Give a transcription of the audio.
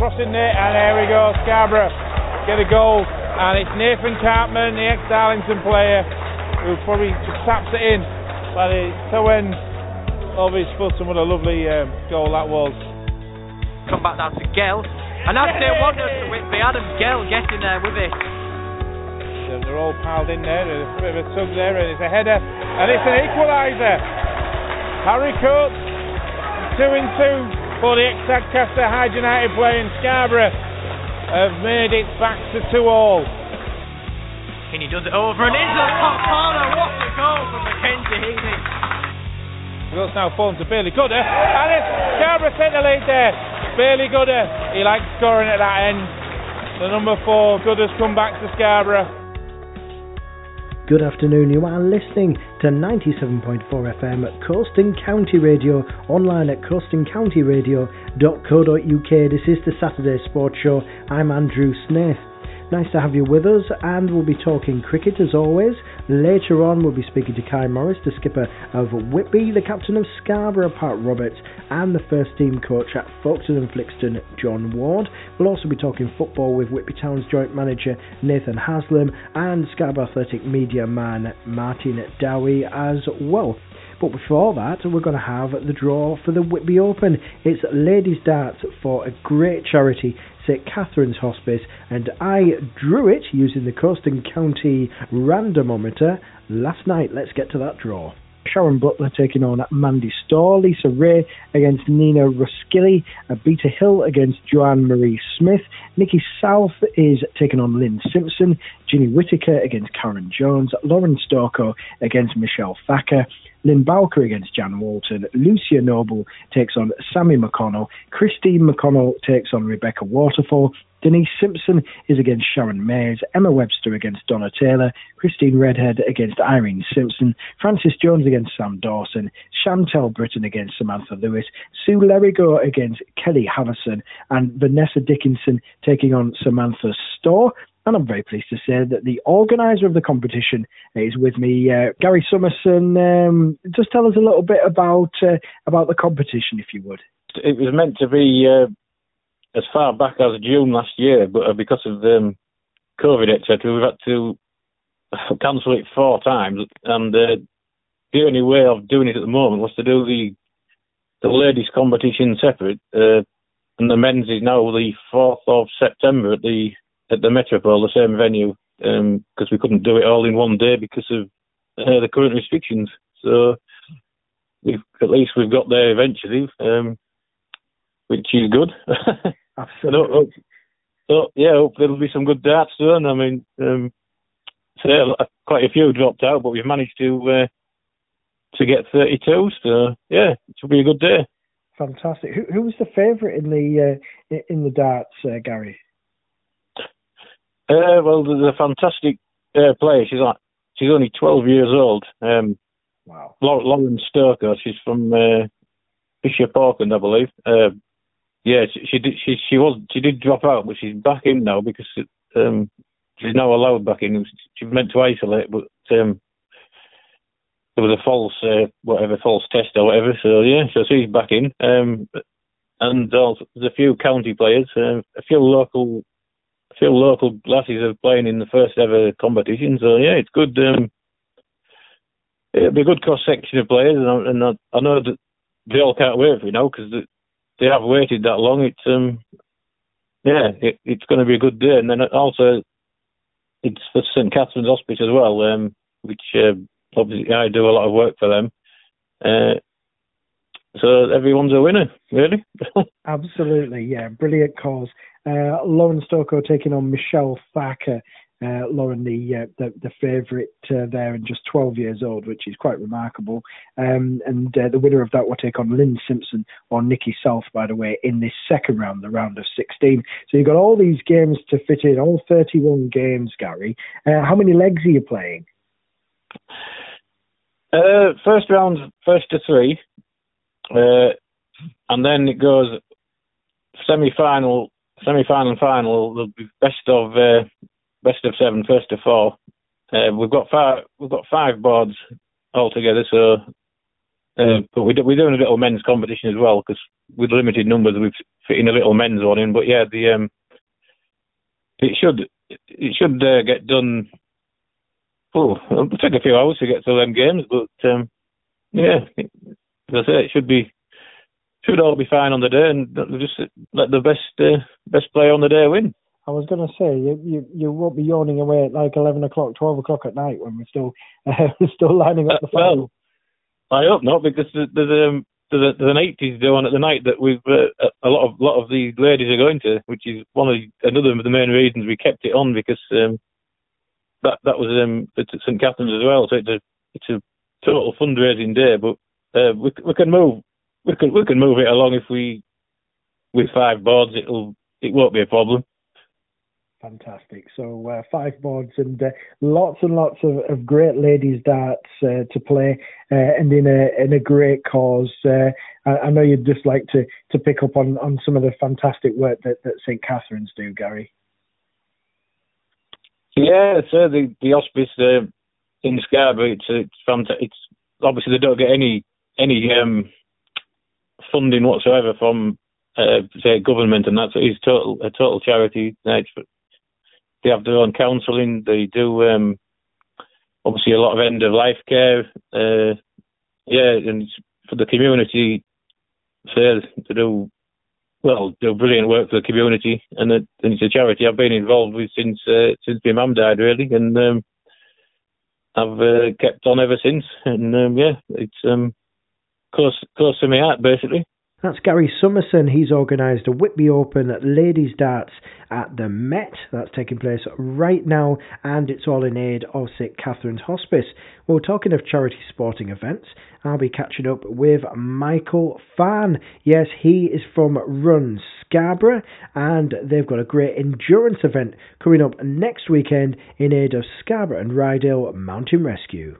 crossing it, and there we go. Scarborough get a goal, and it's Nathan Cartman, the ex-Darlington player, who probably just taps it in by the toe end of his foot, and what a lovely um, goal that was. Come back down to Gell, and that's it. Wonder to Whitby. Adam Gell getting there with it. They're all piled in there. There's a bit of a tug there, and it's a header, and it's an equaliser. Harry Coates, two in two for the ex-Tadcaster Hyde United player in Scarborough have made it back to two all. Heaney does it over and into the top corner. What a goal from Mackenzie Heaney. It's now fallen to Bailey Gooder, and it's Scarborough take the lead there. Bailey Gooder, he likes scoring at that end. The number four, Gooder's come back to Scarborough. Good afternoon, you are listening to 97.4 FM at Coast and County Radio, online at coastandcountyradio.co.uk. This is the Saturday Sports Show. I'm Andrew Smith. Nice to have you with us, and we'll be talking cricket as always. Later on, we'll be speaking to Kai Morris, the skipper of Whitby, the captain of Scarborough, Pat Roberts, and the first team coach at Folkton and Flixton, John Ward. We'll also be talking football with Whitby Town's joint manager, Nathan Haslam, and Scarborough Athletic media man, Martin Dowie, as well. But before that, we're going to have the draw for the Whitby Open. It's ladies' darts for a great charity, St Catherine's Hospice, and I drew it using the Coast and County randomometer last night. Let's get to that draw. Sharon Butler taking on Mandy Storr, Lisa Ray against Nina Ruskilly, Beta Hill against Joanne Marie Smith, Nikki South is taking on Lynn Simpson, Ginny Whitaker against Karen Jones, Lauren Storko against Michelle Thacker, Lynn Bowker against Jan Walton, Lucia Noble takes on Sammy McConnell, Christine McConnell takes on Rebecca Waterfall, Denise Simpson is against Sharon Mays, Emma Webster against Donna Taylor, Christine Redhead against Irene Simpson, Frances Jones against Sam Dawson, Chantel Britton against Samantha Lewis, Sue Lerigo against Kelly Havison, and Vanessa Dickinson taking on Samantha Storr. And I'm very pleased to say that the organiser of the competition is with me, uh, Gary Summerson. Um, just tell us a little bit about uh, about the competition, if you would. It was meant to be uh, as far back as June last year, but uh, because of um, COVID, etc., we've had to cancel it four times. And uh, the only way of doing it at the moment was to do the the ladies' competition separate, uh, and the men's is now the fourth of September at the at the Metropole, the same venue, because um, we couldn't do it all in one day because of uh, the current restrictions. So we've at least we've got there eventually, um, which is good. Absolutely. so, so, yeah, hope there'll be some good darts soon. I mean, um, so quite a few dropped out, but we've managed to uh, to get 32. So yeah, it will be a good day. Fantastic. Who, who was the favourite in the uh, in the darts, uh, Gary? Uh, well, there's a fantastic uh, player. She's like she's only 12 years old. Um, wow. Lauren Stoker. She's from uh, Bishop Auckland, I believe. Uh, yeah, she, she did. She she was she did drop out, but she's back in now because it, um, she's now allowed back in. She meant to isolate, but um, there was a false uh, whatever false test or whatever. So yeah, so she's back in. Um, and also, there's a few county players, uh, a few local few local lasses are playing in the first ever competition. So yeah, it's good. Um, it'll be a good cross section of players, and, I, and I, I, know that they all can't wait for you know because they have waited that long. It's um, yeah, it, it's going to be a good day, and then also it's for St Catherine's Hospice as well, um, which uh, obviously I do a lot of work for them. Uh, so everyone's a winner, really. Absolutely, yeah, brilliant cause. Uh, Lauren Stoko taking on Michelle Thacker. Uh, Lauren, the uh, the, the favourite uh, there, and just 12 years old, which is quite remarkable. Um, and uh, the winner of that will take on Lynn Simpson or Nikki South, by the way, in this second round, the round of 16. So you've got all these games to fit in, all 31 games, Gary. Uh, how many legs are you playing? First round, first to three, and then it goes semi-final semi-final and final, the best of uh, best of seven, first of four. Uh, we've got five. We've got five boards altogether. So, uh, but we do, we're doing a little men's competition as well because with limited numbers, we've fitting a little men's one in. But yeah, the um, it should it should uh, get done. Oh, it'll take a few hours to get to them games, but um, yeah, as I say, it should be should all be fine on the day, and just let the best uh, best player on the day win. I was going to say you, you you won't be yawning away at like eleven o'clock, twelve o'clock at night when we're still uh, still lining up the final. Well, I hope not because there's, there's um there's, an 80s do on at the night that we've uh, a lot of lot of the ladies are going to, which is one of the, another of the main reasons we kept it on because um, that that was um, at St Catherine's as well. So it's a it's a total fundraising day, but uh, we we can move we can we can move it along if we with five boards it'll it won't be a problem. Fantastic. So uh, five boards and uh, lots and lots of, of great ladies darts uh, to play, uh, and in a in a great cause. Uh, I, I, know you'd just like to, to pick up on, on some of the fantastic work that, that St Catherine's do, Gary. Yeah, so the the hospice uh, in Scarborough, it's it's fantastic. It's obviously they don't get any any um, funding whatsoever from uh, say government, and that's it's total a total charity. They have their own counselling. They do um, obviously a lot of end of life care. Uh, yeah, and for the community, to do well, do brilliant work for the community, and, and it's a charity I've been involved with since uh, since my mum died, really, and um, I've uh, kept on ever since. And um, yeah, it's um, close close to my heart, basically. That's Gary Summerson. He's organised a Whitby Open Ladies Darts at the Met. That's taking place right now, and it's all in aid of St Catherine's Hospice. Well, talking of charity sporting events, I'll be catching up with Michael Fan. Yes, he is from Run Scarborough, and they've got a great endurance event coming up next weekend in aid of Scarborough and Ryedale Mountain Rescue.